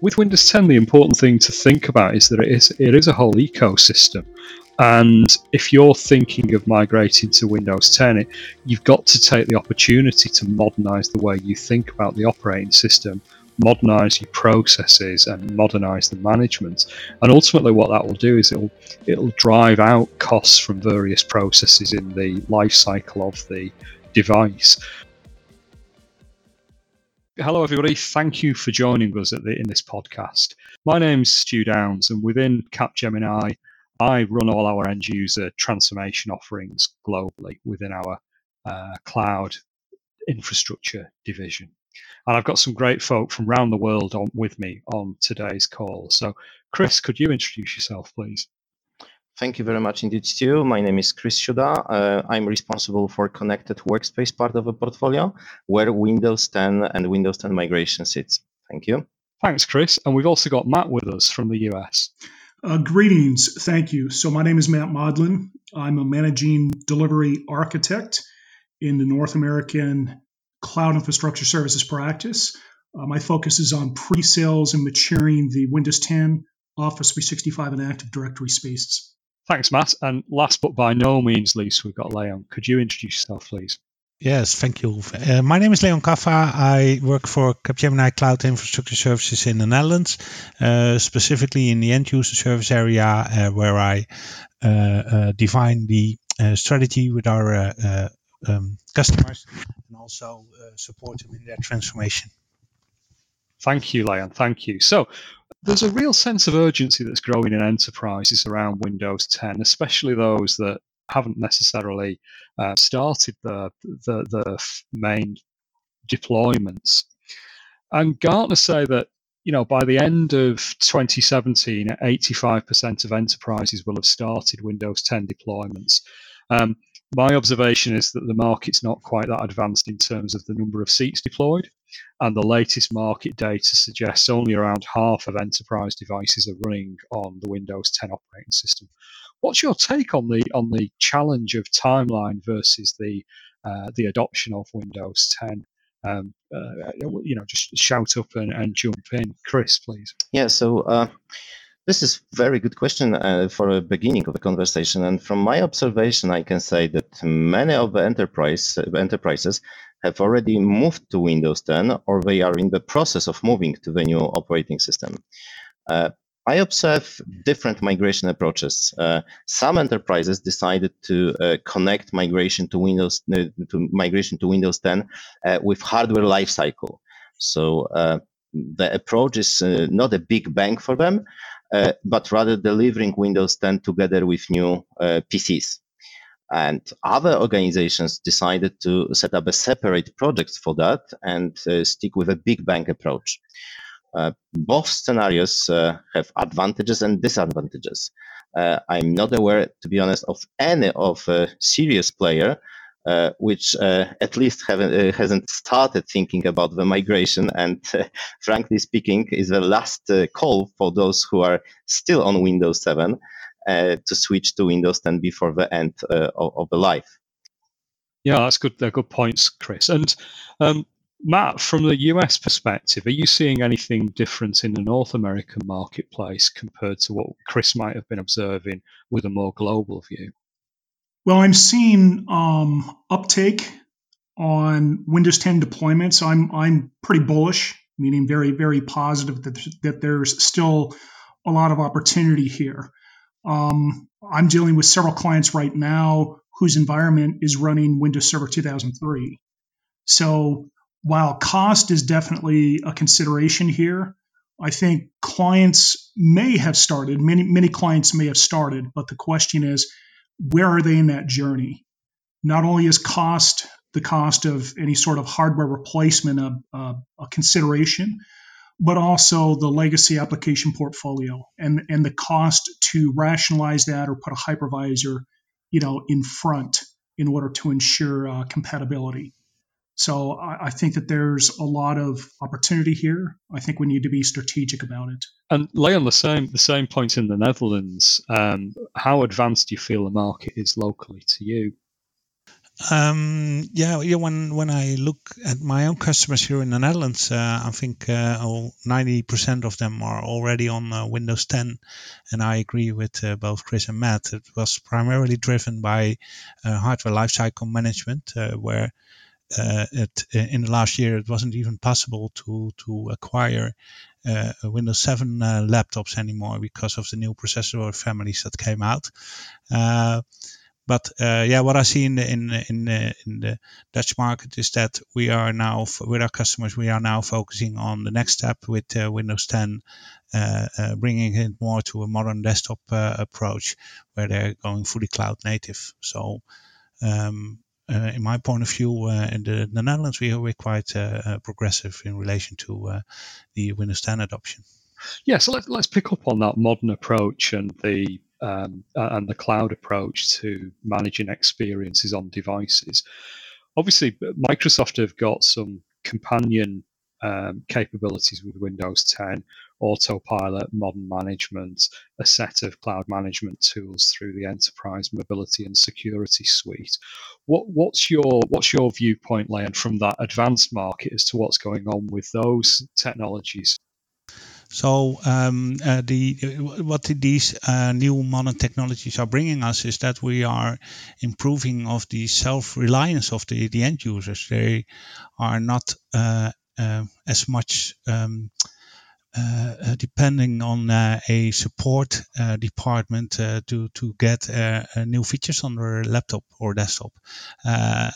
with Windows 10, the important thing to think about is that it is it is a whole ecosystem. And if you're thinking of migrating to Windows 10, it, you've got to take the opportunity to modernize the way you think about the operating system, modernize your processes, and modernize the management. And ultimately, what that will do is it'll it'll drive out costs from various processes in the life cycle of the device. Hello, everybody. Thank you for joining us the, in this podcast. My name's Stu Downs, and within Capgemini, I run all our end user transformation offerings globally within our uh, cloud infrastructure division. And I've got some great folk from around the world on with me on today's call. So, Chris, could you introduce yourself, please? Thank you very much indeed, Stu. My name is Chris Shuda. Uh, I'm responsible for connected workspace part of a portfolio where Windows 10 and Windows 10 migration sits. Thank you. Thanks, Chris. And we've also got Matt with us from the US. Uh, greetings. Thank you. So, my name is Matt Modlin. I'm a managing delivery architect in the North American Cloud Infrastructure Services practice. Uh, my focus is on pre sales and maturing the Windows 10, Office 365, and Active Directory spaces. Thanks, Matt. And last but by no means least, we've got Leon. Could you introduce yourself, please? Yes, thank you. Uh, my name is Leon Kaffa. I work for Capgemini Cloud Infrastructure Services in the Netherlands, uh, specifically in the end user service area, uh, where I uh, uh, define the uh, strategy with our um, customers and also support them in their transformation. Thank you, Leon. Thank you. So, there's a real sense of urgency that's growing in enterprises around Windows 10, especially those that haven't necessarily uh, started the, the, the main deployments. And Gartner say that you know by the end of 2017, 85% of enterprises will have started Windows 10 deployments. Um, my observation is that the market's not quite that advanced in terms of the number of seats deployed, and the latest market data suggests only around half of enterprise devices are running on the Windows 10 operating system. What's your take on the on the challenge of timeline versus the uh, the adoption of Windows 10? Um, uh, you know, just shout up and, and, jump in, Chris, please. Yeah. So. Uh, this is very good question uh, for a beginning of the conversation. And from my observation, I can say that many of the enterprise enterprises have already moved to Windows 10 or they are in the process of moving to the new operating system. Uh, I observe different migration approaches. Uh, some enterprises decided to uh, connect migration to Windows uh, to migration to Windows 10 uh, with hardware lifecycle. So uh, the approach is not a big bang for them, but rather delivering Windows 10 together with new PCs. And other organizations decided to set up a separate project for that and stick with a big bang approach. Uh, both scenarios uh, have advantages and disadvantages. Uh, I'm not aware, to be honest, of any of a serious player uh, which uh, at least uh, hasn't started thinking about the migration. And frankly speaking, is the last call for those who are still on Windows 7 to switch to Windows 10 before the end of, of, the life. Yeah, that's good. They're good points, Chris. And um, Matt, from the US perspective, are you seeing anything different in the North American marketplace compared to what Chris might have been observing with a more global view? Well, I'm seeing um, uptake on Windows 10 deployments. I'm I'm pretty bullish, meaning very very positive that that there's still a lot of opportunity here. Um, I'm dealing with several clients right now whose environment is running Windows Server 2003. So while cost is definitely a consideration here, I think clients may have started, many, many clients may have started, but the question is, where are they in that journey? Not only is cost the cost of any sort of hardware replacement a, a, a consideration, but also the legacy application portfolio and, and the cost to rationalize that or put a hypervisor, you know, in front in order to ensure uh, compatibility. So I, I, think that there's a lot of opportunity here. I think we need to be strategic about it. And Leon the same the same point in the Netherlands. Um, how advanced do you feel the market is locally to you? Um, yeah, yeah. When when I look at my own customers here in the Netherlands, uh, I think uh, ninety percent of them are already on uh, Windows 10, and I agree with uh, both Chris and Matt. It was primarily driven by uh, hardware lifecycle management, uh, where it, in the last year it wasn't even possible to to acquire Windows 7 laptops anymore because of the new processor families that came out. But uh, yeah, what I see in the in in the, in the Dutch market is that we are now with our customers we are now focusing on the next step with uh, Windows 10, uh, uh, bringing it more to a modern desktop uh, approach where they're going fully cloud native. So. Um, uh, in my point of view, in the, the, Netherlands, we are quite progressive in relation to the Windows 10 adoption. Yeah, so let, let's pick up on that modern approach and the um, and the cloud approach to managing experiences on devices. Obviously, Microsoft have got some companion um, capabilities with Windows 10, autopilot, modern management, a set of cloud management tools through the enterprise mobility and security suite. What, what's your what's your viewpoint, Leon, from that advanced market as to what's going on with those technologies? So um, uh, the what these uh, new modern technologies are bringing us is that we are improving of the self-reliance of the, the end users. They are not uh, uh as much um, uh, uh, depending on a support department to to get new features on their laptop or desktop.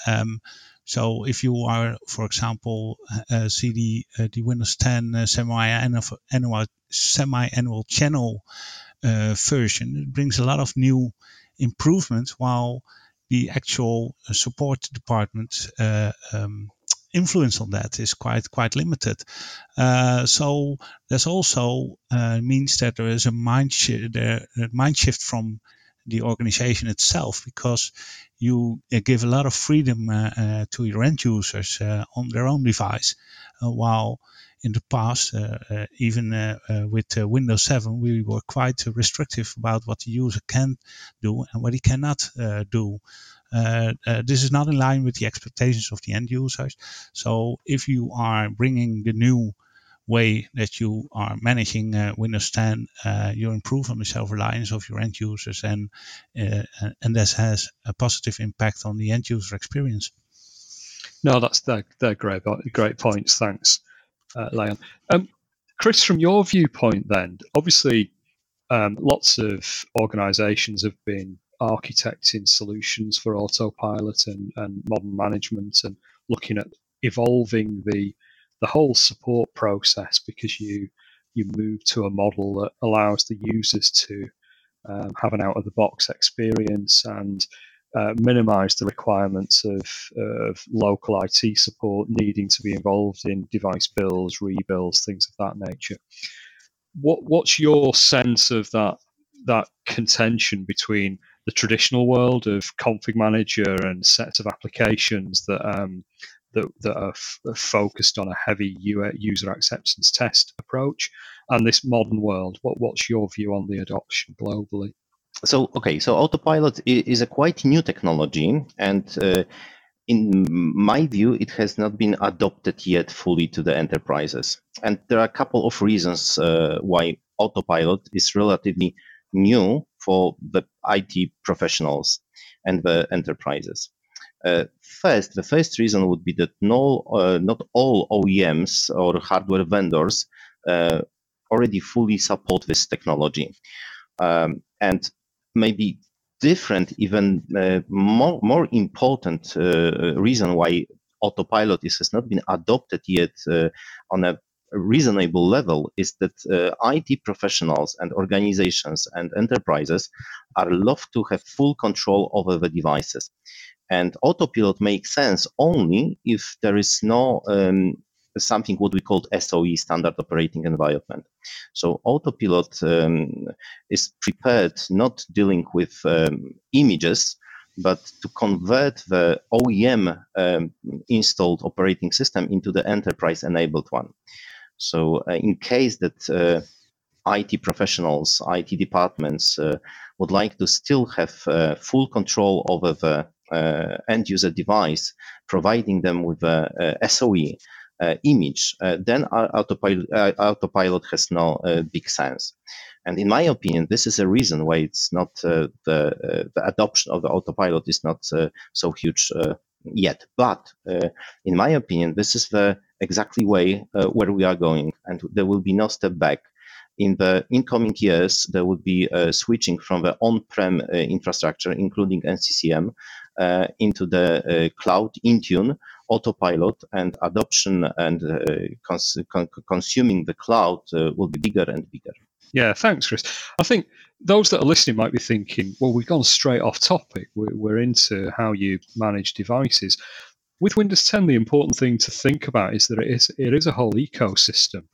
Um, so if you are, for example, uh, see the, uh, the Windows 10 uh, semi-annual, semi-annual channel uh, version, it brings a lot of new improvements while the actual uh, support department uh, um, influence on that is quite quite limited. Uh, so there's also uh, means that there is a mind shift, a mind shift from the organization itself because you uh, give a lot of freedom uh, uh, to your end users on their own device, while in the past, even with Windows 7, we were quite restrictive about what the user can do and what he cannot do. Uh, uh, this is not in line with the expectations of the end users. So if you are bringing the new way that you are managing uh, Windows 10, uh, you improve on the self-reliance of your end users, and uh, and this has a positive impact on the end user experience. No, that's they're, they're great great points. Thanks, uh, Leon. Um, Chris, from your viewpoint, then obviously, um, lots of organisations have been architecting solutions for autopilot and, and modern management, and looking at evolving the the whole support process because you you move to a model that allows the users to um, have an out of the box experience and uh, minimize the requirements of, of local IT support needing to be involved in device builds, rebuilds, things of that nature. What what's your sense of that that contention between the traditional world of config manager and sets of applications that um, that, that are, f- are focused on a heavy user acceptance test approach and this modern world. What, what's your view on the adoption globally? So, okay, so autopilot is a quite new technology, and uh, in my view, it has not been adopted yet fully to the enterprises. And there are a couple of reasons uh, why autopilot is relatively new for the IT professionals and the enterprises. Uh, first, the first reason would be that no, uh, not all OEMs or hardware vendors uh, already fully support this technology. Um, and maybe different, even uh, more, more important uh, reason why autopilot is, has not been adopted yet uh, on a reasonable level is that IT professionals and organizations and enterprises are love to have full control over the devices. And autopilot makes sense only if there is no um, something what we call SOE, standard operating environment. So autopilot um, is prepared not dealing with um, images, but to convert the OEM um, installed operating system into the enterprise enabled one. So uh, in case that uh, IT professionals, IT departments uh, would like to still have uh, full control over the end user device, providing them with a, a SOE uh, image, uh, then autopilot, uh, autopilot has no uh, big sense. And in my opinion, this is a reason why it's not uh, the the adoption of the autopilot is not so huge yet. But in my opinion, this is the exactly way where we are going, and there will be no step back in the incoming years, there will be uh, switching from the on-prem uh, infrastructure, including SCCM, uh, Uh, into the uh, cloud Intune, autopilot, and adoption and uh, cons- con- consuming the cloud will be bigger and bigger. Yeah, thanks, Chris. I think those that are listening might be thinking, well, we've gone straight off topic. We're, we're into how you manage devices. With Windows 10, the important thing to think about is that it is it is a whole ecosystem.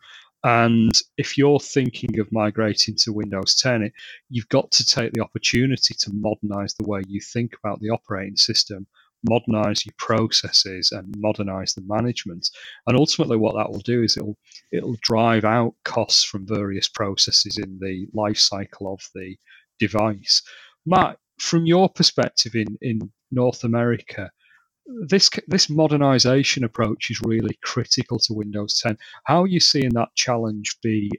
And if you're thinking of migrating to Windows 10, it, you've got to take the opportunity to modernize the way you think about the operating system, modernize your processes, and modernize the management. And ultimately, what that will do is it'll it'll drive out costs from various processes in the life cycle of the device. Matt, from your perspective in, in North America, this this modernization approach is really critical to Windows 10. How are you seeing that challenge be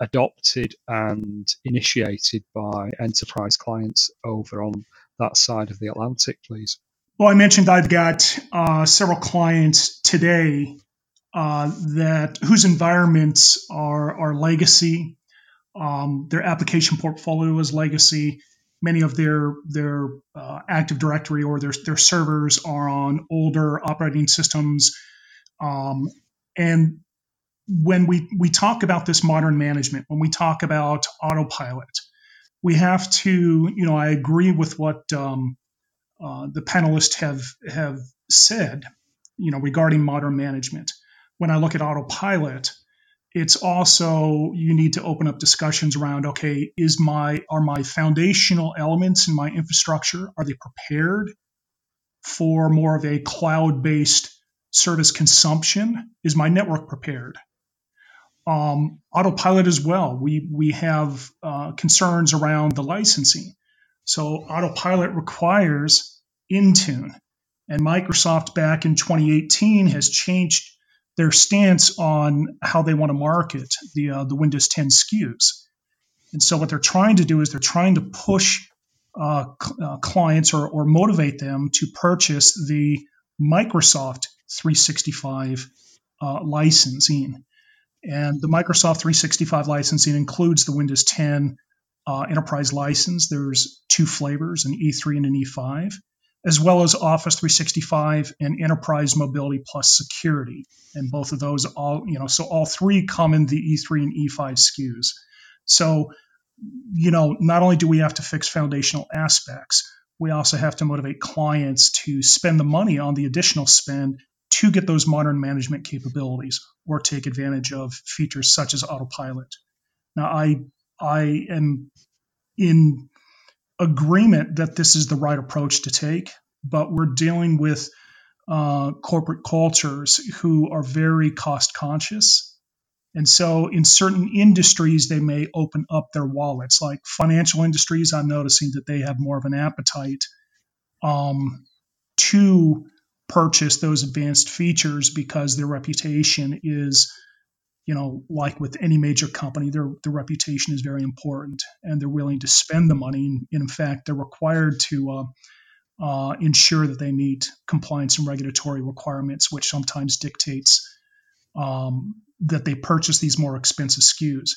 adopted and initiated by enterprise clients over on that side of the Atlantic, please? Well, I mentioned I've got uh, several clients today uh, that whose environments are are legacy. Um, their application portfolio is legacy many of their their uh, Active Directory or their their servers are on older operating systems, um, and when we we talk about this modern management, when we talk about autopilot, we have to you know I agree with what um, uh, the panelists have have said, you know regarding modern management. When I look at autopilot, it's also you need to open up discussions around okay is my are my foundational elements in my infrastructure are they prepared for more of a cloud based service consumption? Is my network prepared? Um, autopilot as well. We we have uh, concerns around the licensing. So autopilot requires intune and microsoft back in 2018 has changed their stance on how they want to market the uh, the Windows 10 SKUs. And so what they're trying to do is they're trying to push uh, cl- uh, clients or, or motivate them to purchase the Microsoft 365 uh, licensing. And the Microsoft 365 licensing includes the Windows 10 uh, enterprise license. There's two flavors, an E3 and an E5 as well as Office 365 and Enterprise Mobility Plus Security. And both of those all, you know, so all three come in the E3 and E5 SKUs. So, you know, not only do we have to fix foundational aspects, we also have to motivate clients to spend the money on the additional spend to get those modern management capabilities or take advantage of features such as autopilot. Now, I I am in agreement that this is the right approach to take, but we're dealing with uh, corporate cultures who are very cost conscious. And so, in certain industries, they may open up their wallets. Like financial industries, I'm noticing that they have more of an appetite um, to purchase those advanced features because their reputation is you know, like with any major company, their their reputation is very important, and they're willing to spend the money. And, in fact, they're required to uh, uh, ensure that they meet compliance and regulatory requirements, which sometimes dictates um, that they purchase these more expensive SKUs.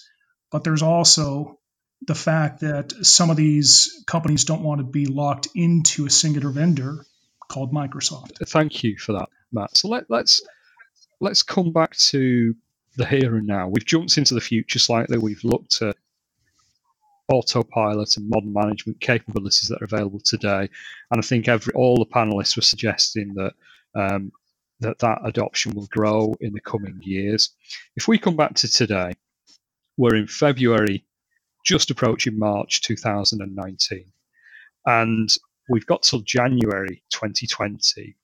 But there's also the fact that some of these companies don't want to be locked into a singular vendor called Microsoft. Thank you for that, Matt. So let, let's let's come back to the here and now. We've jumped into the future slightly. We've looked at autopilot and modern management capabilities that are available today, and I think every all the panelists were suggesting that um, that that adoption will grow in the coming years. If we come back to today, we're in February, just approaching March 2019, and we've got till January 2020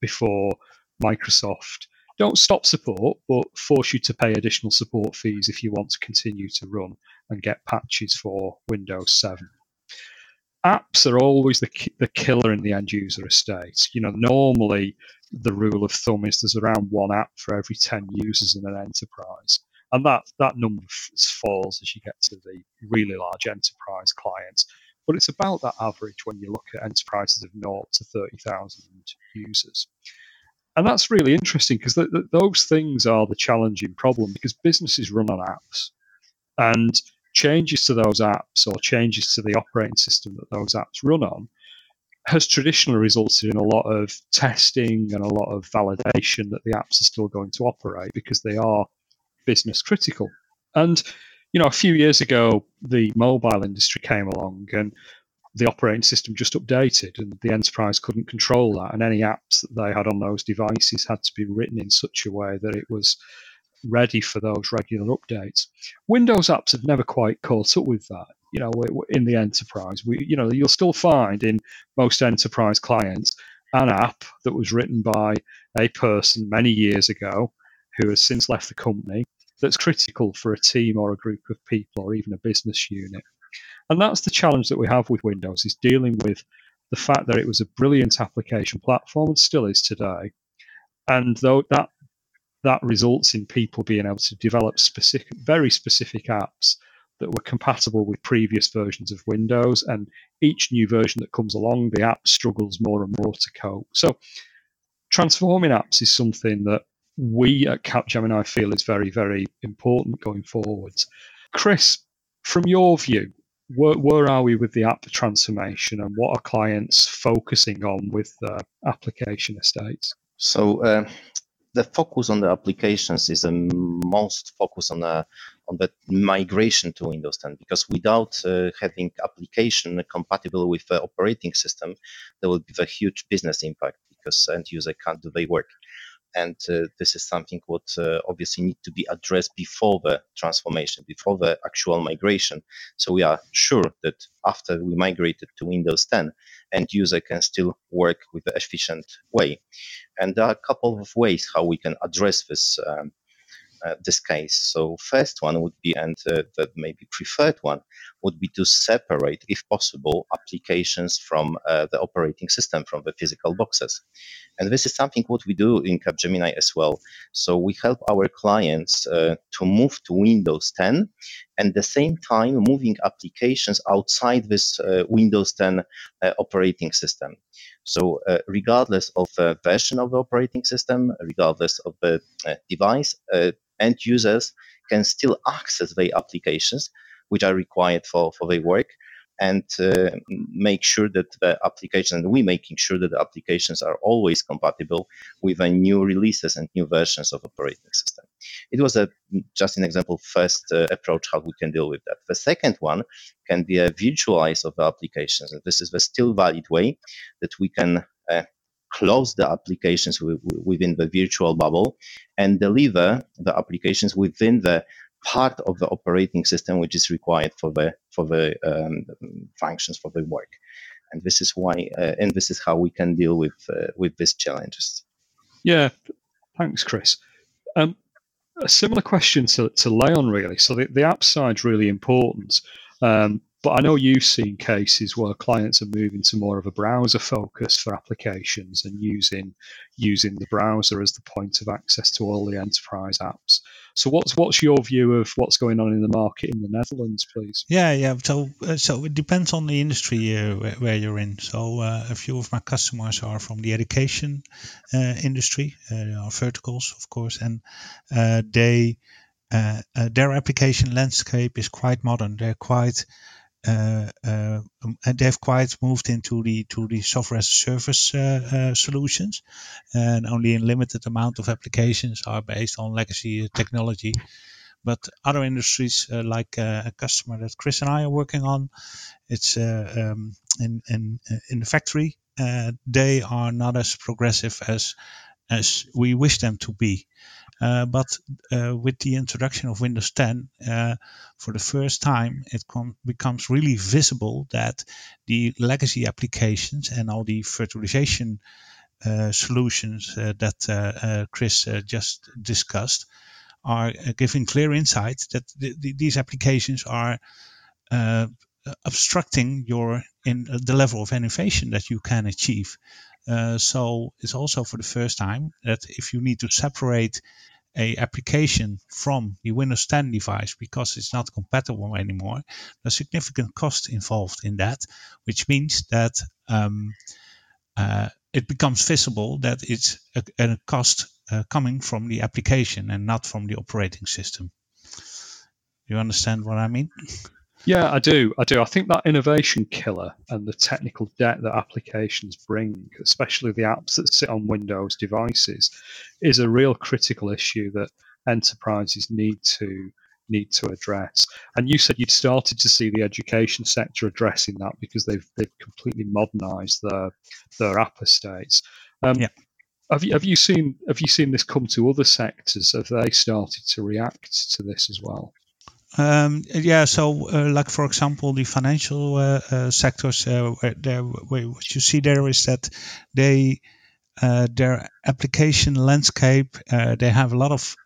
before Microsoft don't stop support, but force you to pay additional support fees if you want to continue to run and get patches for Windows 7. apps are always the, the killer in the end user estate. You know, normally the rule of thumb is there's around one app for every 10 users in an enterprise. And that, that number falls as you get to the really large enterprise clients. But it's about that average when you look at enterprises of 0 to 30,000 users. And that's really interesting because th- th- those things are the challenging problem because businesses run on apps. And changes to those apps or changes to the operating system that those apps run on has traditionally resulted in a lot of testing and a lot of validation that the apps are still going to operate because they are business critical. And you know, a few years ago, the mobile industry came along and the operating system just updated, and the enterprise couldn't control that. And any apps that they had on those devices had to be written in such a way that it was ready for those regular updates. Windows apps have never quite caught up with that. You know, in the enterprise, we, you know, you'll still find in most enterprise clients an app that was written by a person many years ago who has since left the company that's critical for a team or a group of people or even a business unit. And that's the challenge that we have with Windows is dealing with the fact that it was a brilliant application platform and still is today. And though that that results in people being able to develop specific, very specific apps that were compatible with previous versions of Windows. And each new version that comes along, the app struggles more and more to cope. So, transforming apps is something that we at Capgemini feel is very, very important going forwards. Chris, from your view, where, where are we with the app transformation and what are clients focusing on with the application estates? So, uh, the focus on the applications is the most focus on the on the migration to Windows 10 because without uh, having application compatible with the operating system, there will be a huge business impact because end user can't do their work and uh, this is something what uh, obviously need to be addressed before the transformation before the actual migration so we are sure that after we migrated to windows 10 end user can still work with an efficient way and there are a couple of ways how we can address this um, uh, this case. So first one would be, and uh, the maybe preferred one would be to separate, if possible, applications from uh, the operating system, from the physical boxes. And this is something what we do in Capgemini as well. So we help our clients uh, to move to Windows 10 and at the same time moving applications outside this uh, Windows 10 uh, operating system. So, uh, regardless of the version of the operating system, regardless of the uh, device, uh, end users can still access their applications, which are required for, for their work, and uh, make sure that the applications and we making sure that the applications are always compatible with the new releases and new versions of operating system. It was a just an example first uh, approach how we can deal with that. The second one can be a virtualize of the applications, and this is the still valid way that we can uh, close the applications within the virtual bubble and deliver the applications within the part of the operating system which is required for the for the um, functions for the work. And this is why uh, and this is how we can deal with uh, with these challenges. Yeah. Thanks chris. Um, a similar question to, to leon really. So the, the app side is really important. Um, but I know you've seen cases where clients are moving to more of a browser focus for applications and using using the browser as the point of access to all the enterprise apps. So what's what's your view of what's going on in the market in the Netherlands, please? Yeah, yeah. So uh, so it depends on the industry uh, where, you're in. So uh, a few of my customers are from the education uh, industry, uh, verticals, of course, and uh, they their application landscape is quite modern. They're quite uh, uh, Uh, uh, um, they've quite moved into the to the software as a service uh, uh, solutions, and only a limited amount of applications are based on legacy technology. But other industries, like a customer that Chris and I are working on, it's um, in in in the factory. they are not as progressive as as we wish them to be. Uh, but uh, with the introduction of Windows 10, uh, for the first time, it com- becomes really visible that the legacy applications and all the virtualization uh, solutions uh, that uh, Chris just discussed are giving clear insight that th- th- these applications are obstructing your in the level of innovation that you can achieve. Uh, so it's also for the first time that if you need to separate a application from the Windows 10 device because it's not compatible anymore, there's significant cost involved in that, which means that um, uh, it becomes visible that it's a, a cost uh, coming from the application and not from the operating system. You understand what I mean? Yeah, I do. I do. I think that innovation killer and the technical debt that applications bring, especially the apps that sit on Windows devices, is a real critical issue that enterprises need to need to address. And you said you'd started to see the education sector addressing that because they've they've completely modernised their their app estates. Um, yeah. Have you have you seen have you seen this come to other sectors? Have they started to react to this as well? Um, yeah, so uh, like for example, the financial uh, uh, sectors, uh, there, what you see there is that they uh, their application landscape, uh, they have a lot of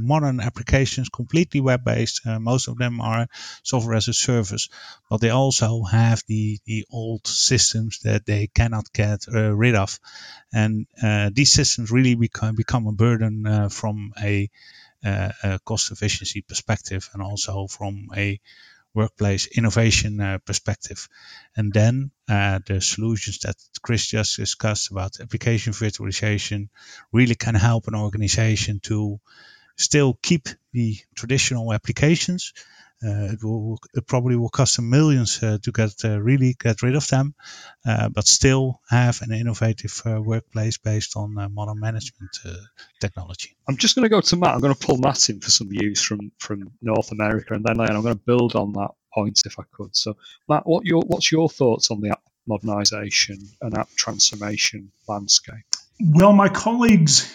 modern applications, completely web-based. most of them are software as a service, but they also have the the old systems that they cannot get rid of, and these systems really become become a burden from a cost efficiency perspective and also from a workplace innovation uh, perspective. And then uh, the solutions that Chris just discussed about application virtualization really can help an organization to still keep the traditional applications uh, Uh, it will it probably will cost them millions uh, to get uh, really get rid of them, uh, but still have an innovative uh, workplace based on modern management technology. I'm just going to go to Matt. I'm going to pull Matt in for some views from from North America, and then I'm going to build on that point if I could. So, Matt, what your what's your thoughts on the app modernization and app transformation landscape? Well, my colleagues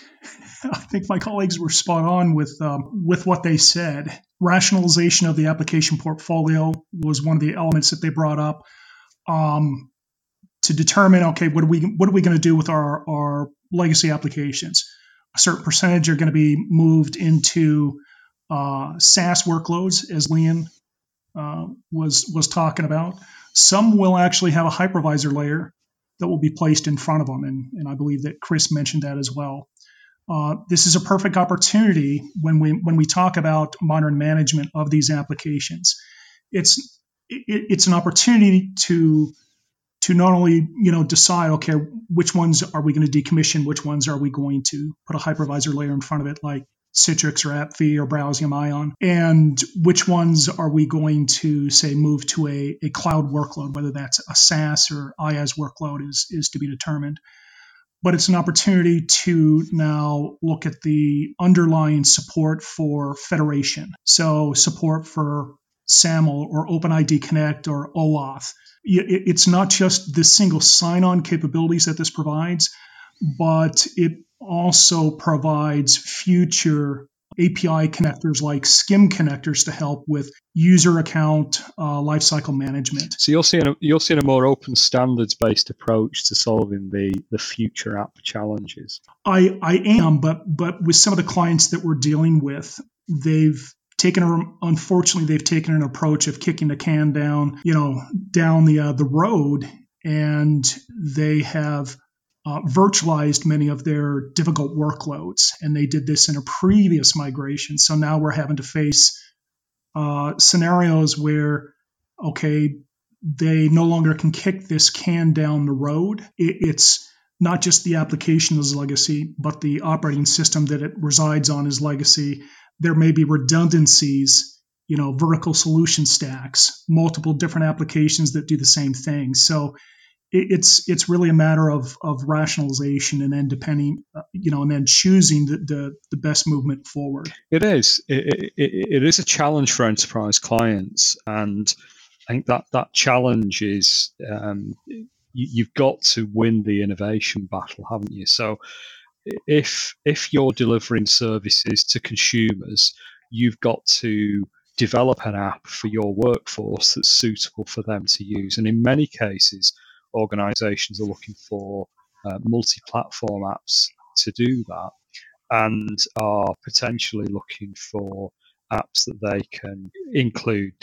I think my colleagues were spot on with um, with what they said. Rationalization of the application portfolio was one of the elements that they brought up um, to determine. Okay, what are we what are we going to do with our our legacy applications? A certain percentage are going to be moved into uh, SaaS workloads, as Leon uh, was was talking about. Some will actually have a hypervisor layer that will be placed in front of them, and, and I believe that Chris mentioned that as well. Uh, this is a perfect opportunity when we when we talk about modern management of these applications. It's it, it's an opportunity to to not only you know decide okay which ones are we going to decommission, which ones are we going to put a hypervisor layer in front of it like Citrix or AppV or Browsium Ion, and which ones are we going to say move to a, a cloud workload, whether that's a SaaS or IaaS workload is is to be determined but it's an opportunity to now look at the underlying support for federation. So support for SAML or OpenID Connect or OAuth. It's not just the single sign-on capabilities that this provides, but it also provides future API connectors like SCIM connectors to help with user account uh, lifecycle management. So you're seeing a, you're seeing a more open standards based approach to solving the the future app challenges. I I am, but but with some of the clients that we're dealing with, they've taken a, unfortunately they've taken an approach of kicking the can down you know down the uh, the road and they have uh, virtualized many of their difficult workloads. And they did this in a previous migration. So now we're having to face uh, scenarios where, okay, they no longer can kick this can down the road. It, it's not just the application as legacy, but the operating system that it resides on is legacy. There may be redundancies, you know, vertical solution stacks, multiple different applications that do the same thing. So it's it's really a matter of of rationalization and then depending uh, you know and then choosing the, the, the best movement forward. It is. It, it, it is a challenge for enterprise clients and i think that that challenge is um, you, you've got to win the innovation battle haven't you? So if if you're delivering services to consumers you've got to develop an app for your workforce that's suitable for them to use. And in many cases organizations are looking for uh, multi platform apps to do that and are potentially looking for apps that they can include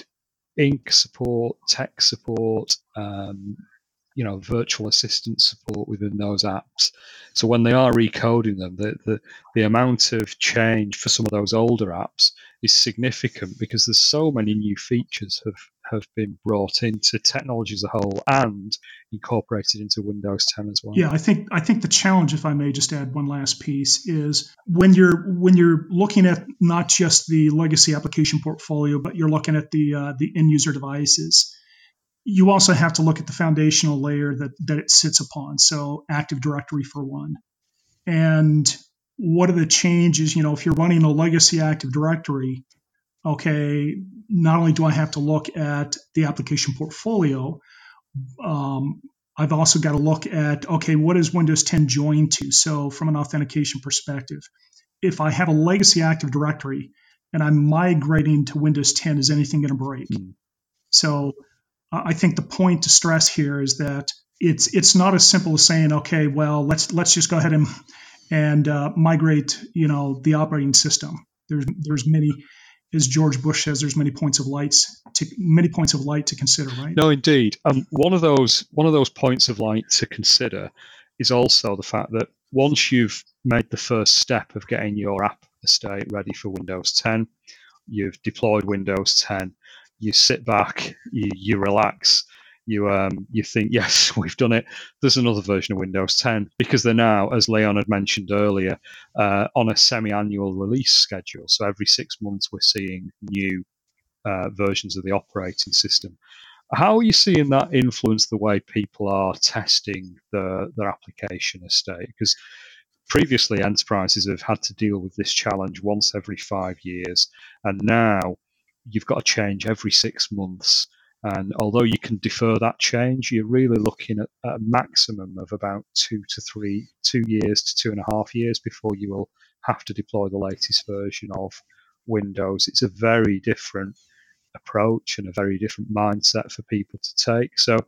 ink support, tech support, um, you know, virtual assistant support within those apps. So when they are recoding them, the, the, the amount of change for some of those older apps is significant because there's so many new features have, have been brought into technology as a whole and incorporated into Windows 10 as well. Yeah, I think I think the challenge, if I may just add one last piece, is when you're when you're looking at not just the legacy application portfolio, but you're looking at the uh, the end user devices you also have to look at the foundational layer that, that it sits upon. So Active Directory for one. And what are the changes? You know, if you're running a legacy Active Directory, okay, not only do I have to look at the application portfolio, um, I've also got to look at, okay, what is Windows 10 joined to? So from an authentication perspective, if I have a legacy Active Directory and I'm migrating to Windows 10, is anything going to break? Mm. So I think the point to stress here is that it's it's not as simple as saying, okay, well, let's let's just go ahead and and uh, migrate, you know, the operating system. There's there's many, as George Bush says, there's many points of lights to many points of light to consider, right? No, indeed. Um, one of those one of those points of light to consider is also the fact that once you've made the first step of getting your app estate ready for Windows 10, you've deployed Windows 10 you sit back, you, you relax, you um, you think, yes, we've done it. There's another version of Windows 10 because they're now, as Leon had mentioned earlier, uh, on a semi-annual release schedule. So every six months, we're seeing new uh, versions of the operating system. How are you seeing that influence the way people are testing the, their application estate? Because previously, enterprises have had to deal with this challenge once every five years, and now you've got to change every six months. And although you can defer that change, you're really looking at a maximum of about two to three, two years to two and a half years before you will have to deploy the latest version of Windows. It's a very different approach and a very different mindset for people to take. So,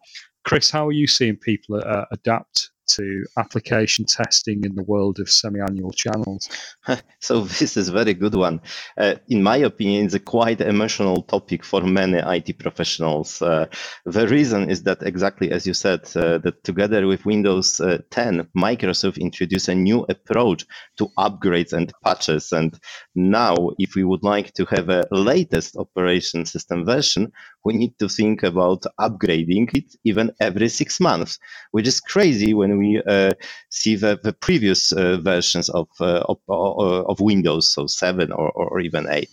Chris, how are you seeing people uh, adapt to application testing in the world of semi-annual channels? So this is a very good one. Uh, in my opinion, it's a quite emotional topic for many IT professionals. Uh, the reason is that exactly as you said, uh, that together with Windows uh, 10, Microsoft introduced a new approach to upgrades and patches. And now, if we would like to have a latest operation system version, we need to think about upgrading it even every six months, which is crazy when we uh, see the, the previous uh, versions of, uh, of, of Windows, so 7 or, or even 8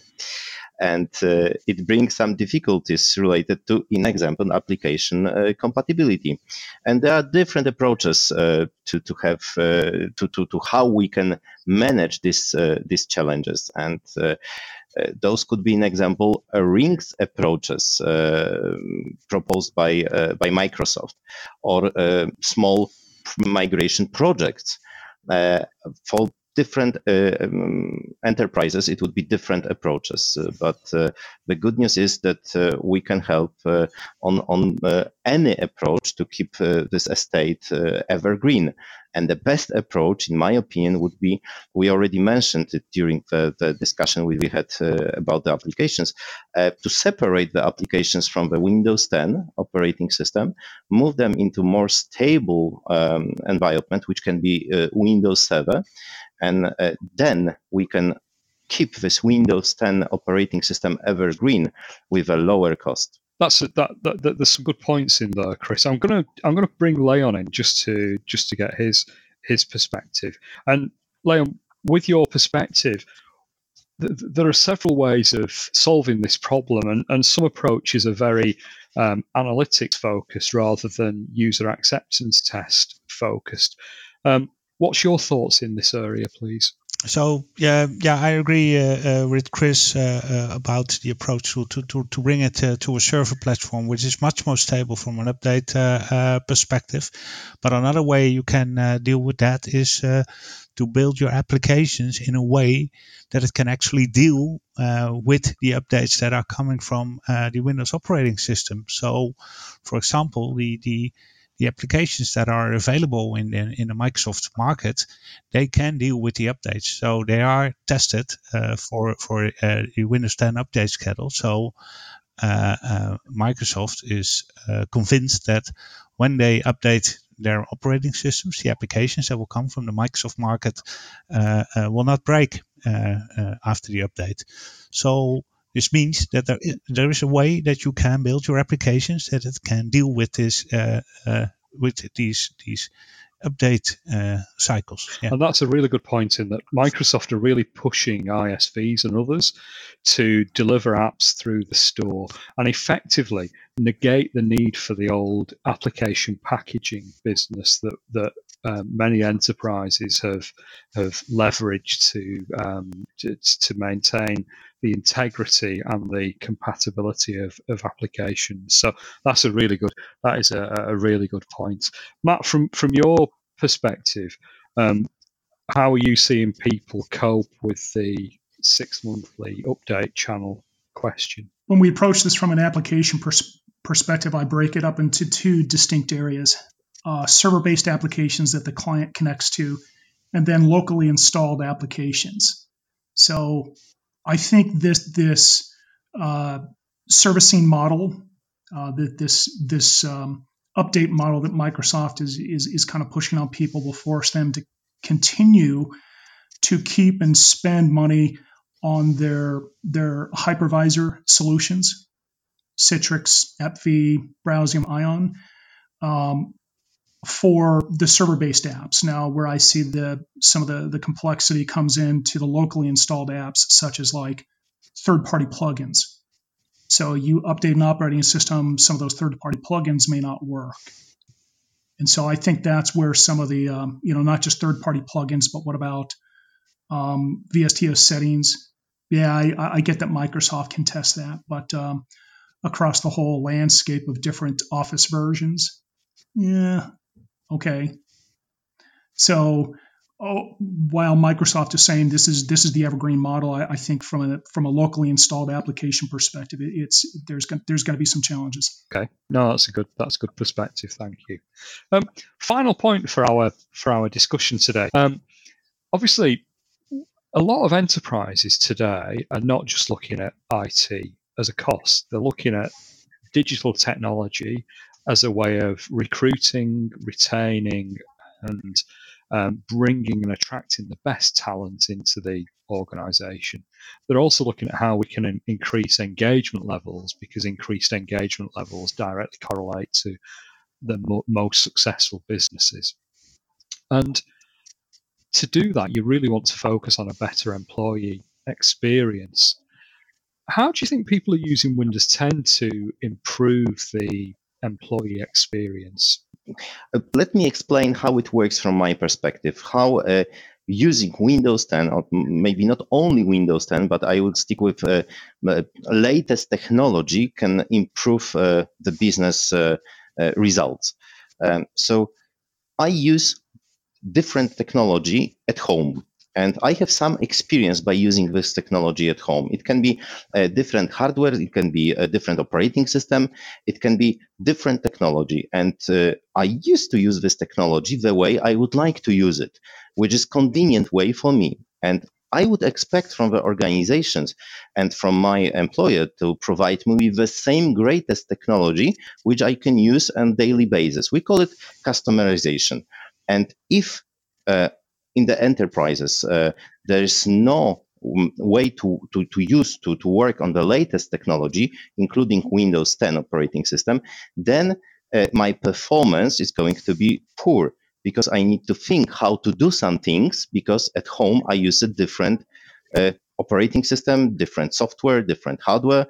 and uh, it brings some difficulties related to, in example, application uh, compatibility. And there are different approaches uh, to to have to, to to how we can manage this these challenges and. Those could be, an example, rings approaches proposed by by Microsoft, or small migration projects for different uh, um, enterprises, it would be different approaches. Uh, but uh, the good news is that we can help on on any approach to keep this estate evergreen. And the best approach, in my opinion, would be we already mentioned it during the, the discussion we had uh, about the applications uh, to separate the applications from the Windows 10 operating system, move them into more stable um, environment, which can be uh, Windows Server. and uh, then we can keep this Windows 10 operating system evergreen with a lower cost that's that, that, that, there's some good points in there, Chris. I'm gonna I'm gonna bring Leon in just to just to get his his perspective. And Leon, with your perspective, th- there are several ways of solving this problem, and, and some approaches are very um, analytics focused rather than user acceptance test focused. Um, what's your thoughts in this area, please? So yeah, yeah, I agree uh, uh, with Chris uh, uh about the approach to to, to bring it uh, to a server platform, which is much more stable from an update uh, perspective. But another way you can deal with that is to build your applications in a way that it can actually deal with the updates that are coming from the Windows operating system. So, for example, the the the applications that are available in the, in the Microsoft market, they can deal with the updates. So they are tested uh, for for uh, the Windows 10 update schedule. So uh, uh, Microsoft is uh, convinced that when they update their operating systems, the applications that will come from the Microsoft market uh, will not break after the update. So this means that there is, there is a way that you can build your applications that it can deal with this with these these update uh, cycles. Yeah. And that's a really good point in that Microsoft are really pushing ISVs and others to deliver apps through the store and effectively negate the need for the old application packaging business that that uh, many enterprises have have leveraged to, um, to, to maintain the integrity and the compatibility of, of applications. So that's a really good that is a, a really good point. Matt, from from your perspective, um, how are you seeing people cope with the six monthly update channel question? When we approach this from an application pers- perspective, I break it up into two distinct areas uh, server based applications that the client connects to, and then locally installed applications. So I think this, this uh, servicing model, uh, that this, this um, update model that Microsoft is, is, is kind of pushing on people will force them to continue to keep and spend money on their their hypervisor solutions, Citrix, AppV, Browsium, Ion, um, for the server-based apps. Now, where I see the some of the the complexity comes into the locally installed apps, such as like third-party plugins. So you update an operating system, some of those third-party plugins may not work. And so I think that's where some of the, um, you know, not just third-party plugins, but what about um, VSTO settings, yeah, I, I, get that Microsoft can test that, but um, across the whole landscape of different Office versions, yeah, okay. So oh, while Microsoft is saying this is this is the evergreen model, I, I think from a from a locally installed application perspective, it, it's there's going there's going to be some challenges. Okay, no, that's a good that's a good perspective. Thank you. Um, final point for our for our discussion today. Um, obviously, a lot of enterprises today are not just looking at IT as a cost, they're looking at digital technology as a way of recruiting, retaining, and um, bringing and attracting the best talent into the organization. They're also looking at how we can in- increase engagement levels because increased engagement levels directly correlate to the mo- most successful businesses. And to do that, you really want to focus on a better employee experience. How do you think people are using Windows 10 to improve the employee experience? Uh, let me explain how it works from my perspective. How uh, using Windows 10, or maybe not only Windows 10, but I would stick with uh, latest technology, can improve uh, the business uh, uh, results. Um, so I use different technology at home. And I have some experience by using this technology at home. It can be a different hardware, it can be a different operating system, it can be different technology. And uh, I used to use this technology the way I would like to use it, which is convenient way for me. And I would expect from the organizations and from my employer to provide me with the same greatest technology, which I can use on daily basis. We call it customization. And if uh, in the enterprises uh, there is no way to, to, to use to, to work on the latest technology, including Windows 10 operating system, then uh, my performance is going to be poor because I need to think how to do some things because at home I use a different uh, operating system, different software, different hardware.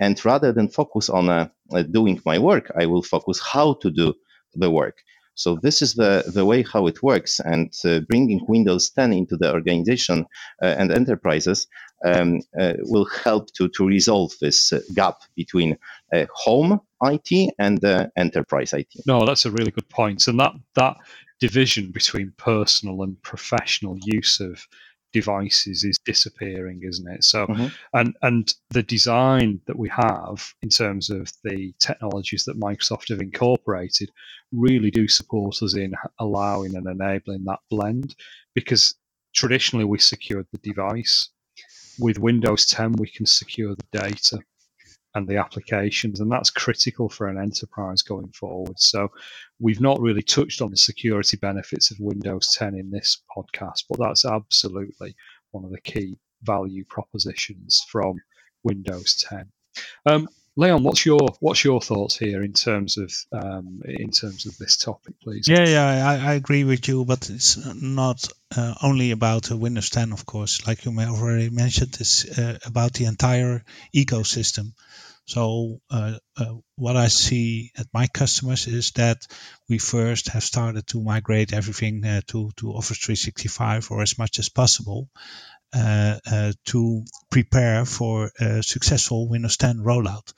And rather than focus on uh, doing my work, I will focus how to do the work. So this is the, the way how it works. And uh, bringing Windows 10 into the organization uh, and enterprises um, uh, will help to, to resolve this uh, gap between uh, home IT and enterprise IT. No, that's a really good point. And that, that division between personal and professional use of devices is disappearing, isn't it? So, mm-hmm. and and the design that we have in terms of the technologies that Microsoft have incorporated really do support us in allowing and enabling that blend, because traditionally we secured the device. With Windows 10, we can secure the data. And the applications, and that's critical for an enterprise going forward. So, we've not really touched on the security benefits of Windows 10 in this podcast, but that's absolutely one of the key value propositions from Windows 10. Um, Leon, what's your what's your thoughts here in terms of um, in terms of this topic, please? Yeah, yeah, I, I agree with you, but it's not uh, only about Windows 10, of course. Like you may already mentioned, it's uh, about the entire ecosystem. So uh, uh, what I see at my customers is that we first have started to migrate everything uh, to to Office 365 or as much as possible, uh, uh, to prepare for a successful Windows 10 rollout.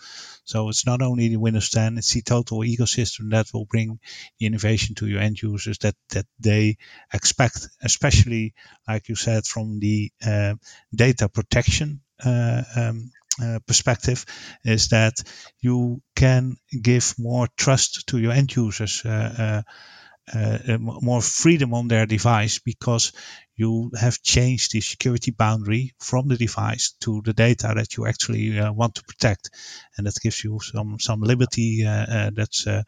So it's not only the Windows 10, it's the total ecosystem that will bring the innovation to your end users that, that they expect, especially, like you said, from the uh, data protection um, uh, perspective, is that you can give more trust to your end users. Uh, uh, more freedom on their device because you have changed the security boundary from the device to the data that you actually uh, want to protect, and that gives you some some liberty uh, uh that's uh,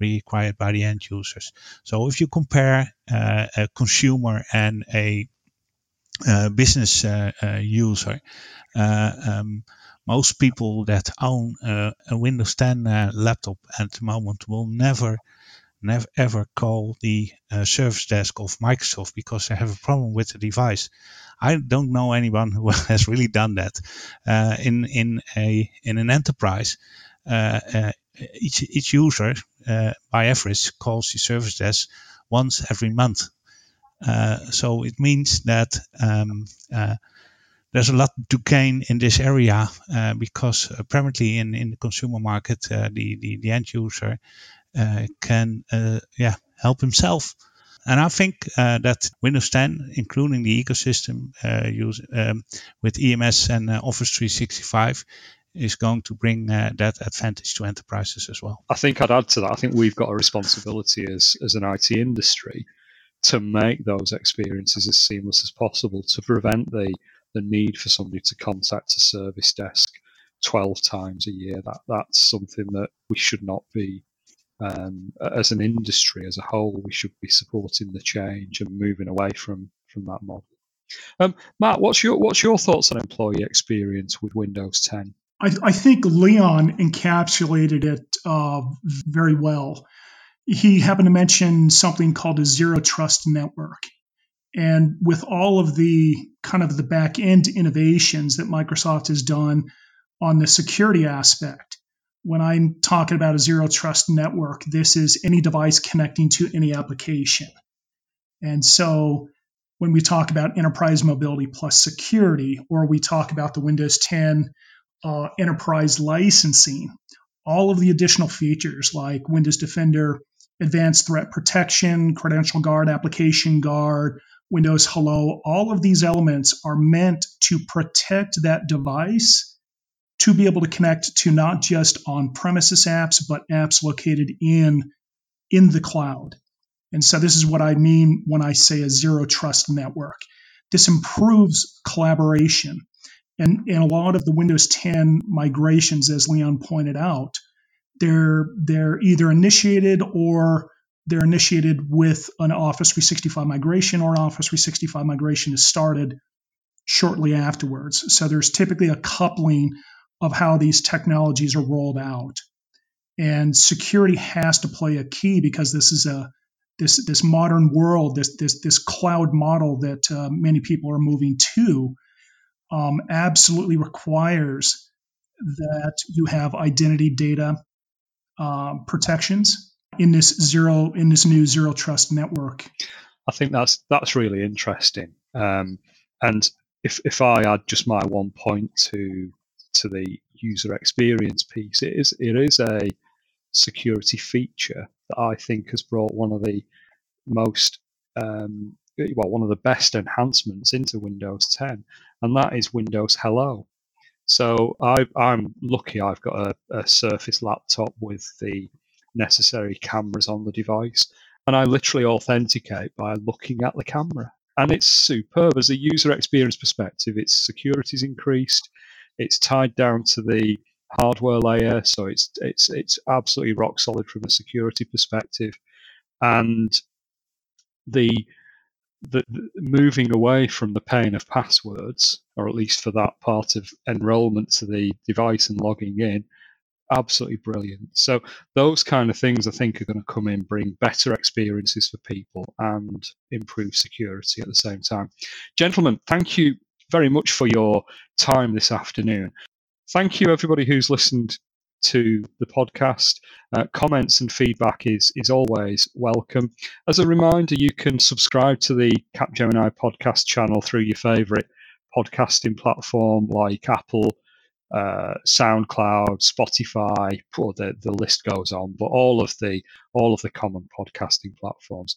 required by the end users. So if you compare uh, a consumer and a business user, um, most people that own a Windows 10 laptop at the moment will never never ever call the uh, service desk of Microsoft because they have a problem with the device. I don't know anyone who has really done that. Uh, in in a in an enterprise, uh, uh each each user uh, by average calls the service desk once every month. Uh, so it means that. Um, there's a lot to gain in this area because apparently in, in the consumer market, the, the, the end user uh, can uh, yeah help himself. And I think uh, that Windows 10, including the ecosystem use um, with EMS and Office 365, is going to bring uh, that advantage to enterprises as well. I think I'd add to that. I think we've got a responsibility as, as an IT industry to make those experiences as seamless as possible to prevent the, the need for somebody to contact a service desk 12 times a year. That That's something that we should not be um, as an industry as a whole, we should be supporting the change and moving away from from that model. Um, Matt, what's your what's your thoughts on employee experience with Windows 10? I, I think Leon encapsulated it uh, very well. He happened to mention something called a zero trust network. And with all of the kind of the back end innovations that Microsoft has done on the security aspect, when I'm talking about a zero trust network, this is any device connecting to any application. And so when we talk about enterprise mobility plus security, or we talk about the Windows 10 uh, enterprise licensing, all of the additional features like Windows Defender, Advanced Threat Protection, Credential Guard, Application Guard, Windows Hello, all of these elements are meant to protect that device to be able to connect to not just on premises apps, but apps located in, in the cloud. And so this is what I mean when I say a zero trust network. This improves collaboration. And, and a lot of the Windows 10 migrations, as Leon pointed out, they're, they're either initiated or they're initiated with an Office 365 migration or Office 365 migration is started shortly afterwards. So there's typically a coupling of how these technologies are rolled out. And security has to play a key because this is a this this modern world, this this this cloud model that uh, many people are moving to, um, absolutely requires that you have identity data uh, protections in this zero in this new zero trust network. I think that's that's really interesting. Um, and if if I add just my one point to to the user experience piece. It is it is a security feature that I think has brought one of the most um, well one of the best enhancements into Windows 10, and that is Windows Hello. So I, am lucky I've got a, a Surface laptop with the necessary cameras on the device, and I literally authenticate by looking at the camera. And it's superb as a user experience perspective. Its security's increased. It's tied down to the hardware layer, so it's it's it's absolutely rock solid from a security perspective, and the the, the, moving away from the pain of passwords, or at least for that part of enrollment to the device and logging in, absolutely brilliant. So those kind of things I think are going to come in, bring better experiences for people and improve security at the same time. Gentlemen, thank you very much for your time this afternoon. Thank you, everybody who's listened to the podcast. Uh, comments and feedback is is always welcome. As a reminder, you can subscribe to the Capgemini podcast channel through your favourite podcasting platform like Apple, uh, SoundCloud, Spotify. Or the the list goes on, but all of the all of the common podcasting platforms.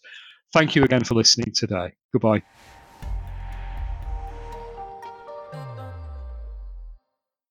Thank you again for listening today. Goodbye.